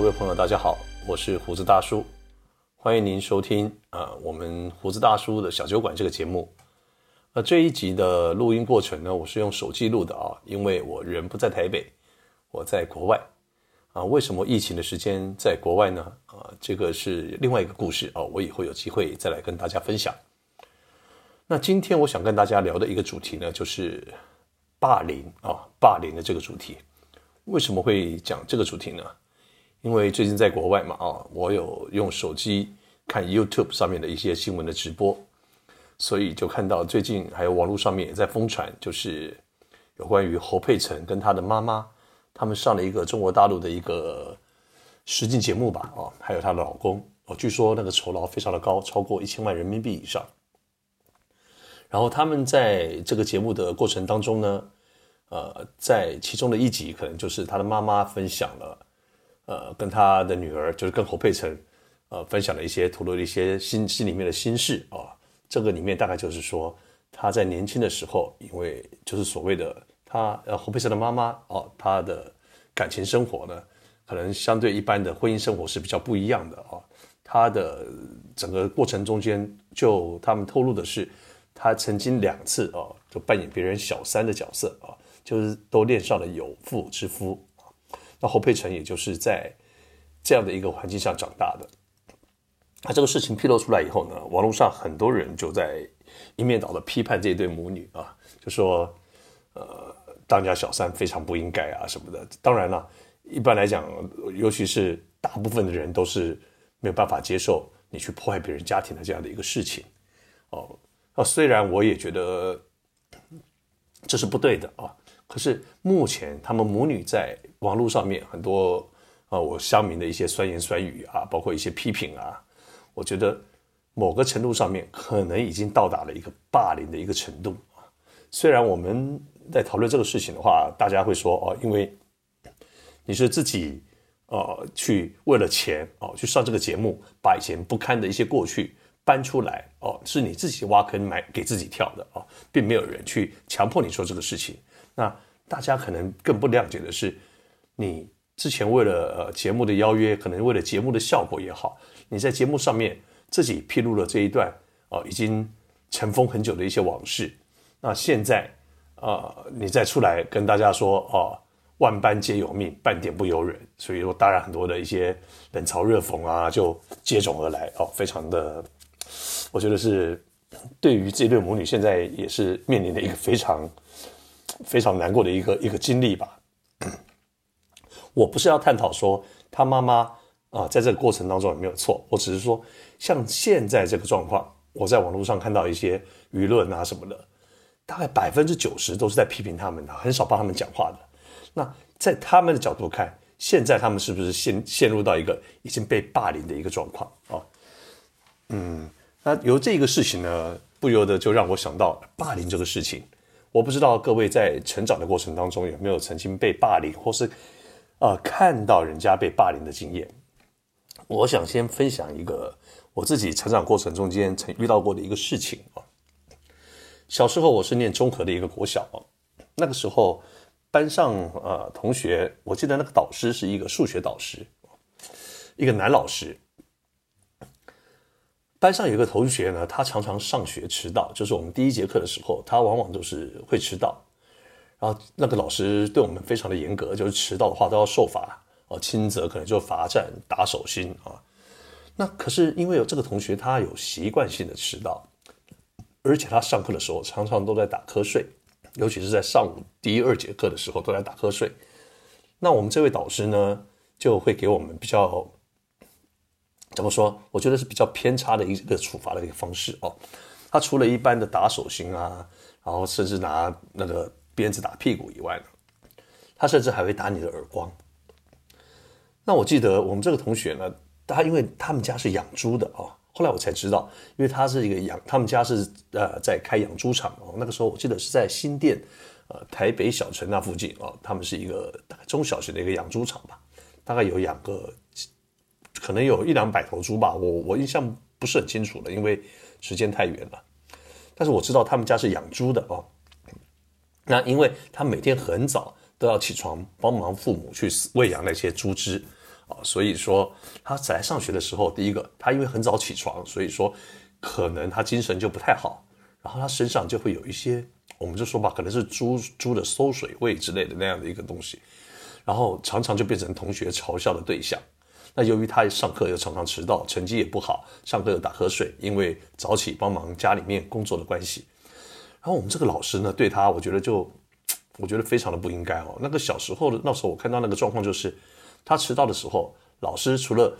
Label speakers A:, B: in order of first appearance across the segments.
A: 各位朋友，大家好，我是胡子大叔，欢迎您收听啊、我们胡子大叔的小酒馆这个节目。那这一集的录音过程呢，我是用手机录的啊，因为我人不在台北，我在国外啊。为什么疫情的时间在国外呢？啊，这个是另外一个故事啊，我以后有机会再来跟大家分享。那今天我想跟大家聊的一个主题呢，就是霸凌啊，霸凌的这个主题。为什么会讲这个主题呢？因为最近在国外嘛啊，我有用手机看 YouTube 上面的一些新闻的直播。所以就看到最近还有网络上面也在疯传，就是有关于侯佩岑跟她的妈妈，他们上了一个中国大陆的一个实境节目吧，哦，还有她的老公，哦，据说那个酬劳非常的高，超过一千万人民币以上。然后他们在这个节目的过程当中呢，呃，在其中的一集，可能就是他的妈妈分享了，呃，跟他的女儿，就是跟侯佩岑，呃，分享了一些吐露了一些心心里面的心事啊。这个里面大概就是说，他在年轻的时候，因为就是所谓的他呃侯佩岑的妈妈哦，他的感情生活呢，可能相对一般的婚姻生活是比较不一样的啊、哦。他的整个过程中间，就他们透露的是，他曾经两次哦，就扮演别人小三的角色啊、就是都恋上了有妇之夫。那侯佩岑也就是在这样的一个环境下长大的。那这个事情披露出来以后呢，网络上很多人就在一面倒的批判这对母女啊，就说，呃，当家小三非常不应该啊什么的。当然了，一般来讲，尤其是大部分的人都是没有办法接受你去破坏别人家庭的这样的一个事情。哦，那虽然我也觉得这是不对的啊，可是目前他们母女在网络上面很多啊，我乡民的一些酸言酸语啊，包括一些批评啊。我觉得某个程度上面可能已经到达了一个霸凌的一个程度。虽然我们在讨论这个事情的话，大家会说哦，因为你是自己呃去为了钱哦去上这个节目，把以前不堪的一些过去搬出来哦，是你自己挖坑埋给自己跳的啊，并没有人去强迫你说这个事情。那大家可能更不谅解的是，你之前为了呃节目的邀约，可能为了节目的效果也好。你在节目上面自己披露了这一段啊、已经尘封很久的一些往事。那现在啊、呃，你再出来跟大家说啊、万般皆有命，半点不由人。所以说，当然很多的一些冷嘲热讽啊，就接踵而来哦、非常的，我觉得是对于这对母女现在也是面临的一个非常非常难过的一个一个经历吧。我不是要探讨说他妈妈。啊，在这个过程当中有没有错，我只是说，像现在这个状况，我在网络上看到一些舆论啊什么的，大概百分之九十都是在批评他们的，很少帮他们讲话的。那在他们的角度看，现在他们是不是陷陷入到一个已经被霸凌的一个状况啊？嗯，那由这个事情呢，不由得就让我想到霸凌这个事情。我不知道各位在成长的过程当中有没有曾经被霸凌，或是啊、呃、看到人家被霸凌的经验。我想先分享一个我自己成长过程中间曾遇到过的一个事情啊。小时候我是念中和的一个国小，那个时候班上呃同学，我记得那个导师是一个数学导师，一个男老师。班上有一个同学呢，他常常上学迟到，就是我们第一节课的时候，他往往都是会迟到。然后那个老师对我们非常的严格，就是迟到的话都要受罚。哦，轻则可能就罚站、打手心啊。那可是因为有这个同学，他有习惯性的迟到，而且他上课的时候常常都在打瞌睡，尤其是在上午第一、二节课的时候都在打瞌睡。那我们这位导师呢，就会给我们比较怎么说？我觉得是比较偏差的一个处罚的一个方式哦。他除了一般的打手心啊，然后甚至拿那个鞭子打屁股以外呢，他甚至还会打你的耳光。那我记得我们这个同学呢，他因为他们家是养猪的啊，后来我才知道，因为他是一个养，他们家是呃在开养猪场哦。那个时候我记得是在新店，呃台北小城那附近哦，他们是一个大中小型的一个养猪场吧，大概有养个可能有一两百头猪吧，我我印象不是很清楚了，因为时间太远了。但是我知道他们家是养猪的哦。那因为他每天很早。都要起床帮忙父母去喂养那些猪只，啊，所以说他在上学的时候，第一个他因为很早起床，所以说可能他精神就不太好，然后他身上就会有一些，我们就说吧，可能是猪猪的馊水味之类的那样的一个东西，然后常常就变成同学嘲笑的对象。那由于他上课又常常迟到，成绩也不好，上课又打瞌睡，因为早起帮忙家里面工作的关系，然后我们这个老师呢，对他我觉得就。我觉得非常的不应该哦。那个小时候的那时候，我看到那个状况就是，他迟到的时候，老师除了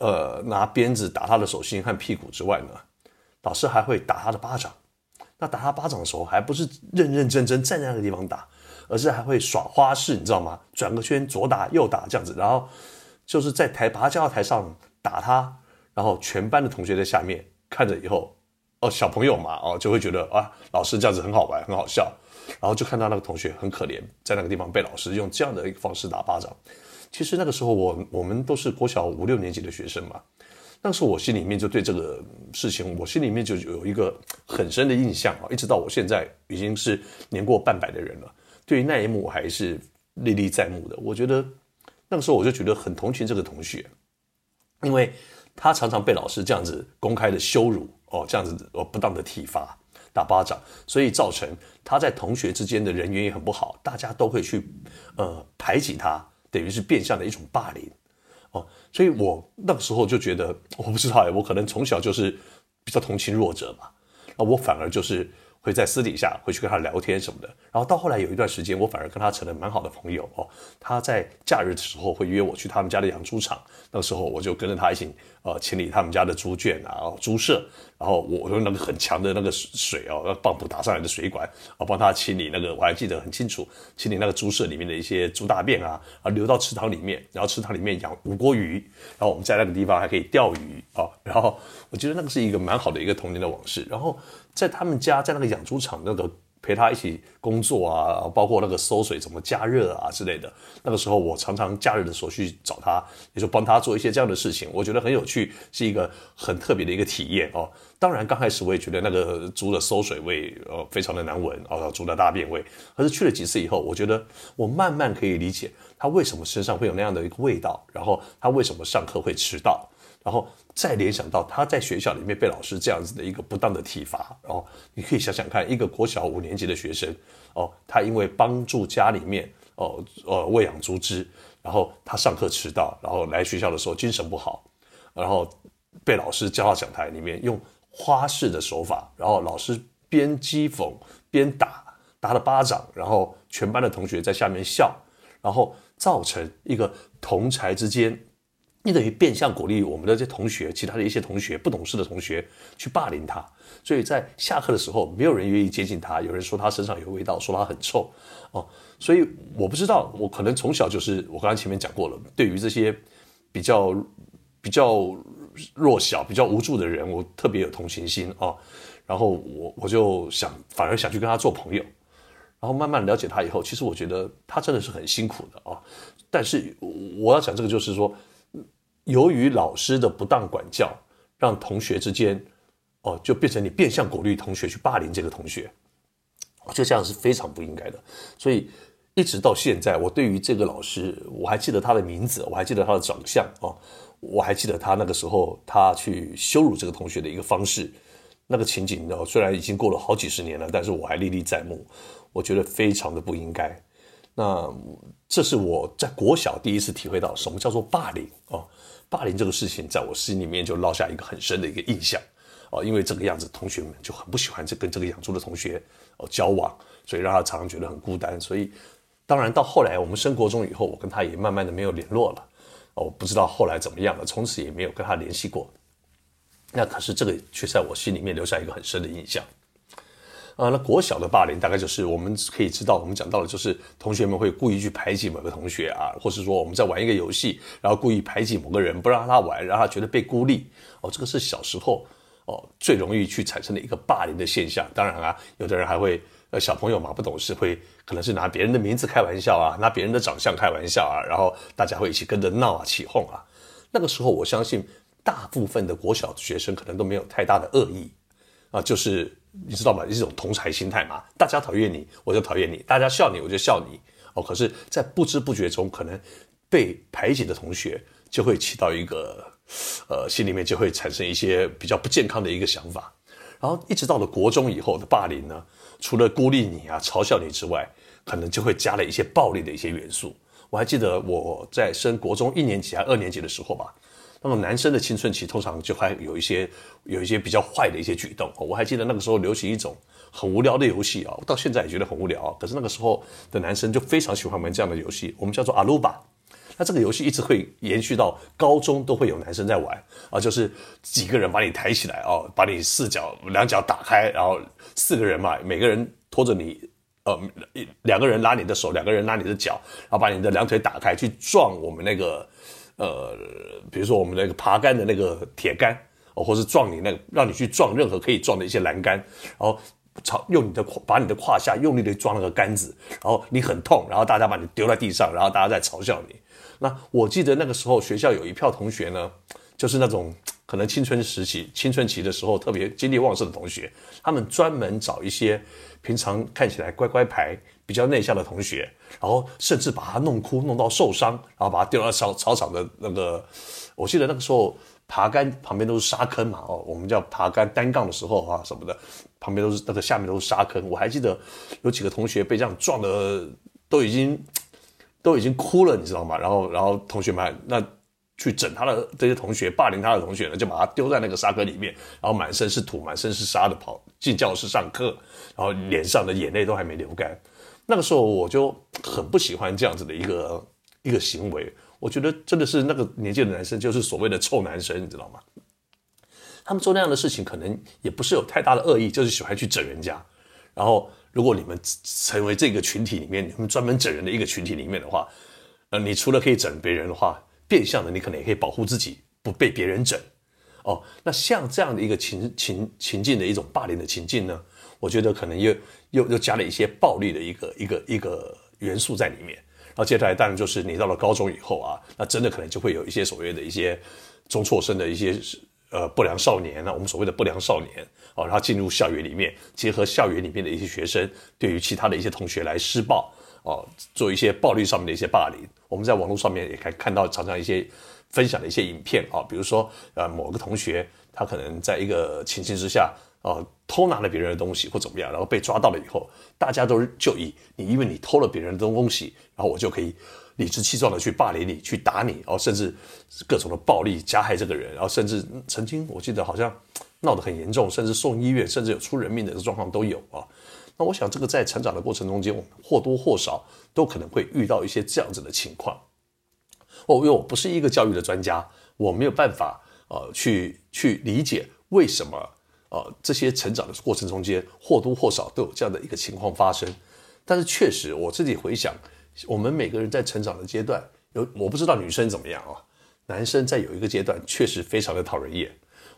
A: 呃拿鞭子打他的手心和屁股之外呢，老师还会打他的巴掌。那打他巴掌的时候，还不是认认真真站在那个地方打，而是还会耍花式，你知道吗？转个圈，左打右打这样子，然后就是在台把他叫到台上打他，然后全班的同学在下面看着以后，哦，小朋友嘛，哦，就会觉得啊，老师这样子很好玩，很好笑。然后就看到那个同学很可怜，在那个地方被老师用这样的一个方式打巴掌。其实那个时候我我们都是国小五六年级的学生嘛，那时候我心里面就对这个事情，我心里面就有一个很深的印象啊，一直到我现在已经是年过半百的人了，对于那一幕还是历历在目的。我觉得那个时候我就觉得很同情这个同学，因为他常常被老师这样子公开的羞辱哦，这样子哦不当的体罚。打巴掌，所以造成他在同学之间的人缘也很不好，大家都会去呃排挤他，等于是变相的一种霸凌哦。所以我那个时候就觉得，我不知道哎，我可能从小就是比较同情弱者吧，那我反而就是。会在私底下会去跟他聊天什么的，然后到后来有一段时间，我反而跟他成了蛮好的朋友哦。他在假日的时候会约我去他们家的养猪场，那时候我就跟着他一起呃清理他们家的猪圈啊、猪舍，然后我用那个很强的那个水哦，那泵浦打上来的水管啊，帮他清理那个，我还记得很清楚，清理那个猪舍里面的一些猪大便啊，啊流到池塘里面，然后池塘里面养五锅鱼，然后我们在那个地方还可以钓鱼啊，然后我觉得那个是一个蛮好的一个童年的往事，然后。在他们家，在那个养猪场，那个陪他一起工作啊，包括那个收水怎么加热啊之类的。那个时候，我常常假日的时候去找他，也就帮他做一些这样的事情，我觉得很有趣，是一个很特别的一个体验哦。当然，刚开始我也觉得那个猪的馊水味，呃，非常的难闻哦，猪的大便味。可是去了几次以后，我觉得我慢慢可以理解他为什么身上会有那样的一个味道，然后他为什么上课会迟到。然后再联想到他在学校里面被老师这样子的一个不当的体罚，然后你可以想想看，一个国小五年级的学生，哦，他因为帮助家里面，哦，呃，喂养猪只，然后他上课迟到，然后来学校的时候精神不好，然后被老师叫到讲台里面用花式的手法，然后老师边讥讽边打，打了巴掌，然后全班的同学在下面笑，然后造成一个同侪之间。你等于变相鼓励我们的这同学，其他的一些同学不懂事的同学去霸凌他，所以在下课的时候，没有人愿意接近他。有人说他身上有味道，说他很臭，哦，所以我不知道，我可能从小就是我刚才前面讲过了，对于这些比较比较弱小、比较无助的人，我特别有同情心啊。然后我我就想，反而想去跟他做朋友，然后慢慢了解他以后，其实我觉得他真的是很辛苦的啊。但是我要讲这个，就是说。由于老师的不当管教，让同学之间，哦，就变成你变相鼓励同学去霸凌这个同学，我觉得这样是非常不应该的。所以一直到现在，我对于这个老师，我还记得他的名字，我还记得他的长相哦，我还记得他那个时候他去羞辱这个同学的一个方式，那个情景呢，虽然已经过了好几十年了，但是我还历历在目，我觉得非常的不应该。那这是我在国小第一次体会到什么叫做霸凌哦。霸凌这个事情，在我心里面就落下一个很深的一个印象，哦，因为这个样子，同学们就很不喜欢这跟这个养猪的同学哦交往，所以让他常常觉得很孤单。所以，当然到后来我们升国中以后，我跟他也慢慢的没有联络了，哦，不知道后来怎么样了，从此也没有跟他联系过。那可是这个却在我心里面留下一个很深的印象。啊，那国小的霸凌大概就是我们可以知道，我们讲到的就是同学们会故意去排挤某个同学啊，或是说我们在玩一个游戏，然后故意排挤某个人，不让他玩，让他觉得被孤立。哦，这个是小时候哦最容易去产生的一个霸凌的现象。当然啊，有的人还会呃小朋友嘛不懂事，会可能是拿别人的名字开玩笑啊，拿别人的长相开玩笑啊，然后大家会一起跟着闹啊起哄啊。那个时候我相信大部分的国小学生可能都没有太大的恶意啊，就是。你知道吗？一种同才心态嘛，大家讨厌你，我就讨厌你；大家笑你，我就笑你。哦，可是，在不知不觉中，可能被排挤的同学，就会起到一个，呃，心里面就会产生一些比较不健康的一个想法。然后一直到了国中以后的霸凌呢，除了孤立你啊、嘲笑你之外，可能就会加了一些暴力的一些元素。我还记得我在升国中一年级还二年级的时候吧，那么男生的青春期通常就还有一些有一些比较坏的一些举动。我还记得那个时候流行一种很无聊的游戏啊，到现在也觉得很无聊。可是那个时候的男生就非常喜欢玩这样的游戏，我们叫做阿鲁巴。那这个游戏一直会延续到高中，都会有男生在玩啊，就是几个人把你抬起来啊，把你四脚两脚打开，然后四个人嘛，每个人拖着你。呃，两个人拉你的手，两个人拉你的脚，然后把你的两腿打开，去撞我们那个，呃，比如说我们那个爬杆的那个铁杆，哦，或是撞你那个，让你去撞任何可以撞的一些栏杆，然后朝用你的把你的胯下用力的撞那个杆子，然后你很痛，然后大家把你丢在地上，然后大家在嘲笑你。那我记得那个时候学校有一票同学呢，就是那种可能青春时期、青春期的时候特别精力旺盛的同学，他们专门找一些。平常看起来乖乖牌、比较内向的同学，然后甚至把他弄哭、弄到受伤，然后把他丢到操操场的那个。我记得那个时候爬杆旁边都是沙坑嘛，哦，我们叫爬杆单杠的时候啊什么的，旁边都是那个下面都是沙坑。我还记得有几个同学被这样撞的都已经都已经哭了，你知道吗？然后然后同学们那。去整他的这些同学，霸凌他的同学呢，就把他丢在那个沙坑里面，然后满身是土、满身是沙的跑进教室上课，然后脸上的眼泪都还没流干。那个时候我就很不喜欢这样子的一个 一个行为，我觉得真的是那个年纪的男生就是所谓的臭男生，你知道吗？他们做那样的事情可能也不是有太大的恶意，就是喜欢去整人家。然后如果你们成为这个群体里面，你们专门整人的一个群体里面的话，呃，你除了可以整别人的话，变相的，你可能也可以保护自己不被别人整，哦，那像这样的一个情情情境的一种霸凌的情境呢，我觉得可能又又又加了一些暴力的一个一个一个元素在里面。然后接下来当然就是你到了高中以后啊，那真的可能就会有一些所谓的一些中辍生的一些呃不良少年啊，我们所谓的不良少年哦，然后进入校园里面，结合校园里面的一些学生对于其他的一些同学来施暴。哦，做一些暴力上面的一些霸凌，我们在网络上面也可以看到常常一些分享的一些影片啊，比如说呃某个同学他可能在一个情形之下，呃偷拿了别人的东西或怎么样，然后被抓到了以后，大家都就以你因为你偷了别人的东西，然后我就可以理直气壮的去霸凌你，去打你，然后甚至各种的暴力加害这个人，然后甚至曾经我记得好像闹得很严重，甚至送医院，甚至有出人命的状况都有啊。那我想，这个在成长的过程中间，我们或多或少都可能会遇到一些这样子的情况。哦，因为我不是一个教育的专家，我没有办法呃去去理解为什么呃这些成长的过程中间或多或少都有这样的一个情况发生。但是确实，我自己回想，我们每个人在成长的阶段，有我不知道女生怎么样啊，男生在有一个阶段确实非常的讨人厌。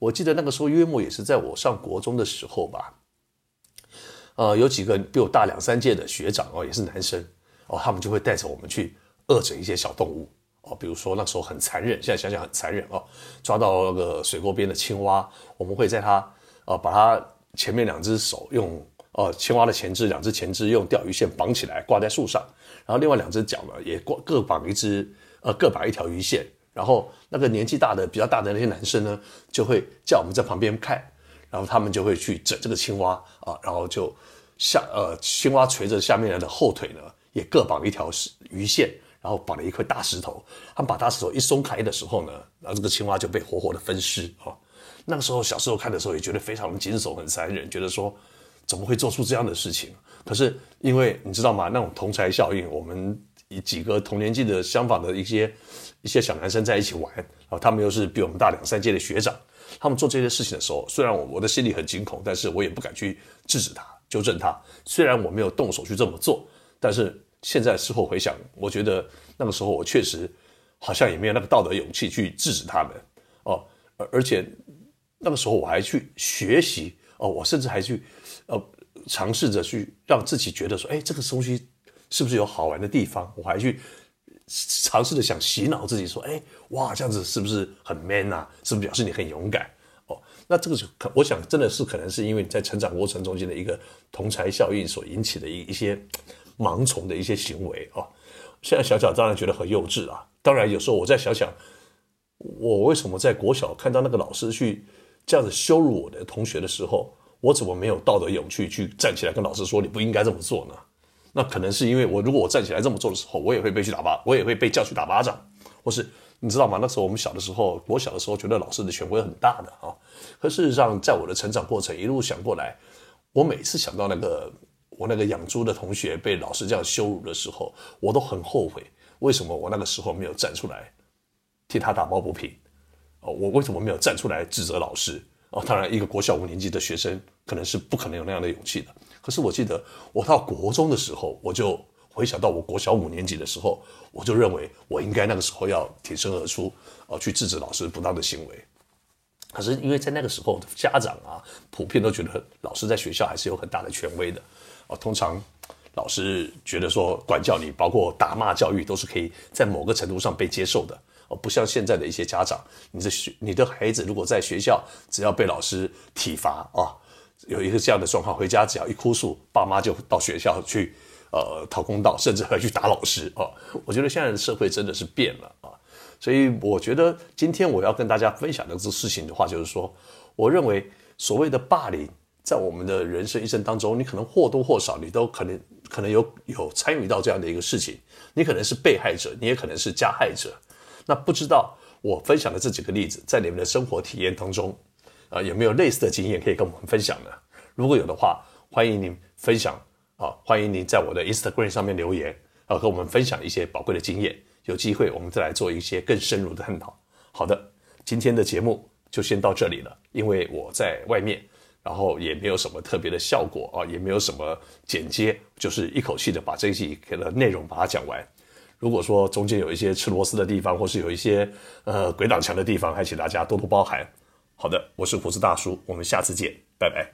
A: 我记得那个时候约莫也是在我上国中的时候吧。呃，有几个比我大两三届的学长哦，也是男生哦，他们就会带着我们去恶整一些小动物哦，比如说那时候很残忍，现在想想很残忍哦，抓到那个水沟边的青蛙，我们会在它呃把它前面两只手用呃青蛙的前肢两只前肢用钓鱼线绑起来挂在树上，然后另外两只脚呢也挂各绑一只呃各绑一条鱼线，然后那个年纪大的比较大的那些男生呢就会叫我们在旁边看。然后他们就会去整这个青蛙啊，然后就下呃，青蛙垂着下面的后腿呢，也各绑一条鱼线，然后绑了一块大石头。他们把大石头一松开的时候呢，然后这个青蛙就被活活的分尸啊。那个时候小时候看的时候也觉得非常的惊悚，很残忍，觉得说怎么会做出这样的事情？可是因为你知道吗？那种同侪效应，我们几个同年纪的相仿的一些一些小男生在一起玩，然后他们又是比我们大两三届的学长。他们做这些事情的时候，虽然我我的心里很惊恐，但是我也不敢去制止他、纠正他。虽然我没有动手去这么做，但是现在事后回想，我觉得那个时候我确实好像也没有那个道德勇气去制止他们哦。而且那个时候我还去学习哦，我甚至还去呃尝试着去让自己觉得说，哎，这个东西是不是有好玩的地方？我还去。尝试着想洗脑自己说，哎，哇，这样子是不是很 man 啊？是不是表示你很勇敢？哦，那这个是可，我想真的是可能是因为你在成长过程中间的一个同侪效应所引起的一一些盲从的一些行为哦。现在想想当然觉得很幼稚啊。当然有时候我再想想，我为什么在国小看到那个老师去这样子羞辱我的同学的时候，我怎么没有道德勇气去站起来跟老师说你不应该这么做呢？那可能是因为我如果我站起来这么做的时候，我也会被去打巴，我也会被叫去打巴掌，或是你知道吗？那时候我们小的时候，我小的时候觉得老师的权威很大的啊。可事实上，在我的成长过程一路想过来，我每次想到那个我那个养猪的同学被老师这样羞辱的时候，我都很后悔，为什么我那个时候没有站出来？替他打抱不平，哦，我为什么没有站出来指责老师？哦，当然，一个国小五年级的学生可能是不可能有那样的勇气的。可是我记得，我到国中的时候，我就回想到我国小五年级的时候，我就认为我应该那个时候要挺身而出，哦，去制止老师不当的行为。可是因为在那个时候家长啊，普遍都觉得老师在学校还是有很大的权威的，哦，通常老师觉得说管教你，包括打骂教育，都是可以在某个程度上被接受的。不像现在的一些家长，你的学你的孩子如果在学校只要被老师体罚啊，有一个这样的状况，回家只要一哭诉，爸妈就到学校去呃讨公道，甚至还去打老师啊。我觉得现在的社会真的是变了啊，所以我觉得今天我要跟大家分享的这事情的话，就是说，我认为所谓的霸凌，在我们的人生一生当中，你可能或多或少你都可能可能有有参与到这样的一个事情，你可能是被害者，你也可能是加害者。那不知道我分享的这几个例子，在你们的生活体验当中，啊、有没有类似的经验可以跟我们分享呢？如果有的话，欢迎您分享啊，欢迎您在我的 Instagram 上面留言，啊，和我们分享一些宝贵的经验。有机会我们再来做一些更深入的探讨。好的，今天的节目就先到这里了，因为我在外面，然后也没有什么特别的效果啊，也没有什么剪接，就是一口气的把这一集的内容把它讲完。如果说中间有一些吃螺丝的地方，或是有一些呃鬼挡墙的地方，还请大家多多包涵。好的，我是胡子大叔，我们下次见，拜拜。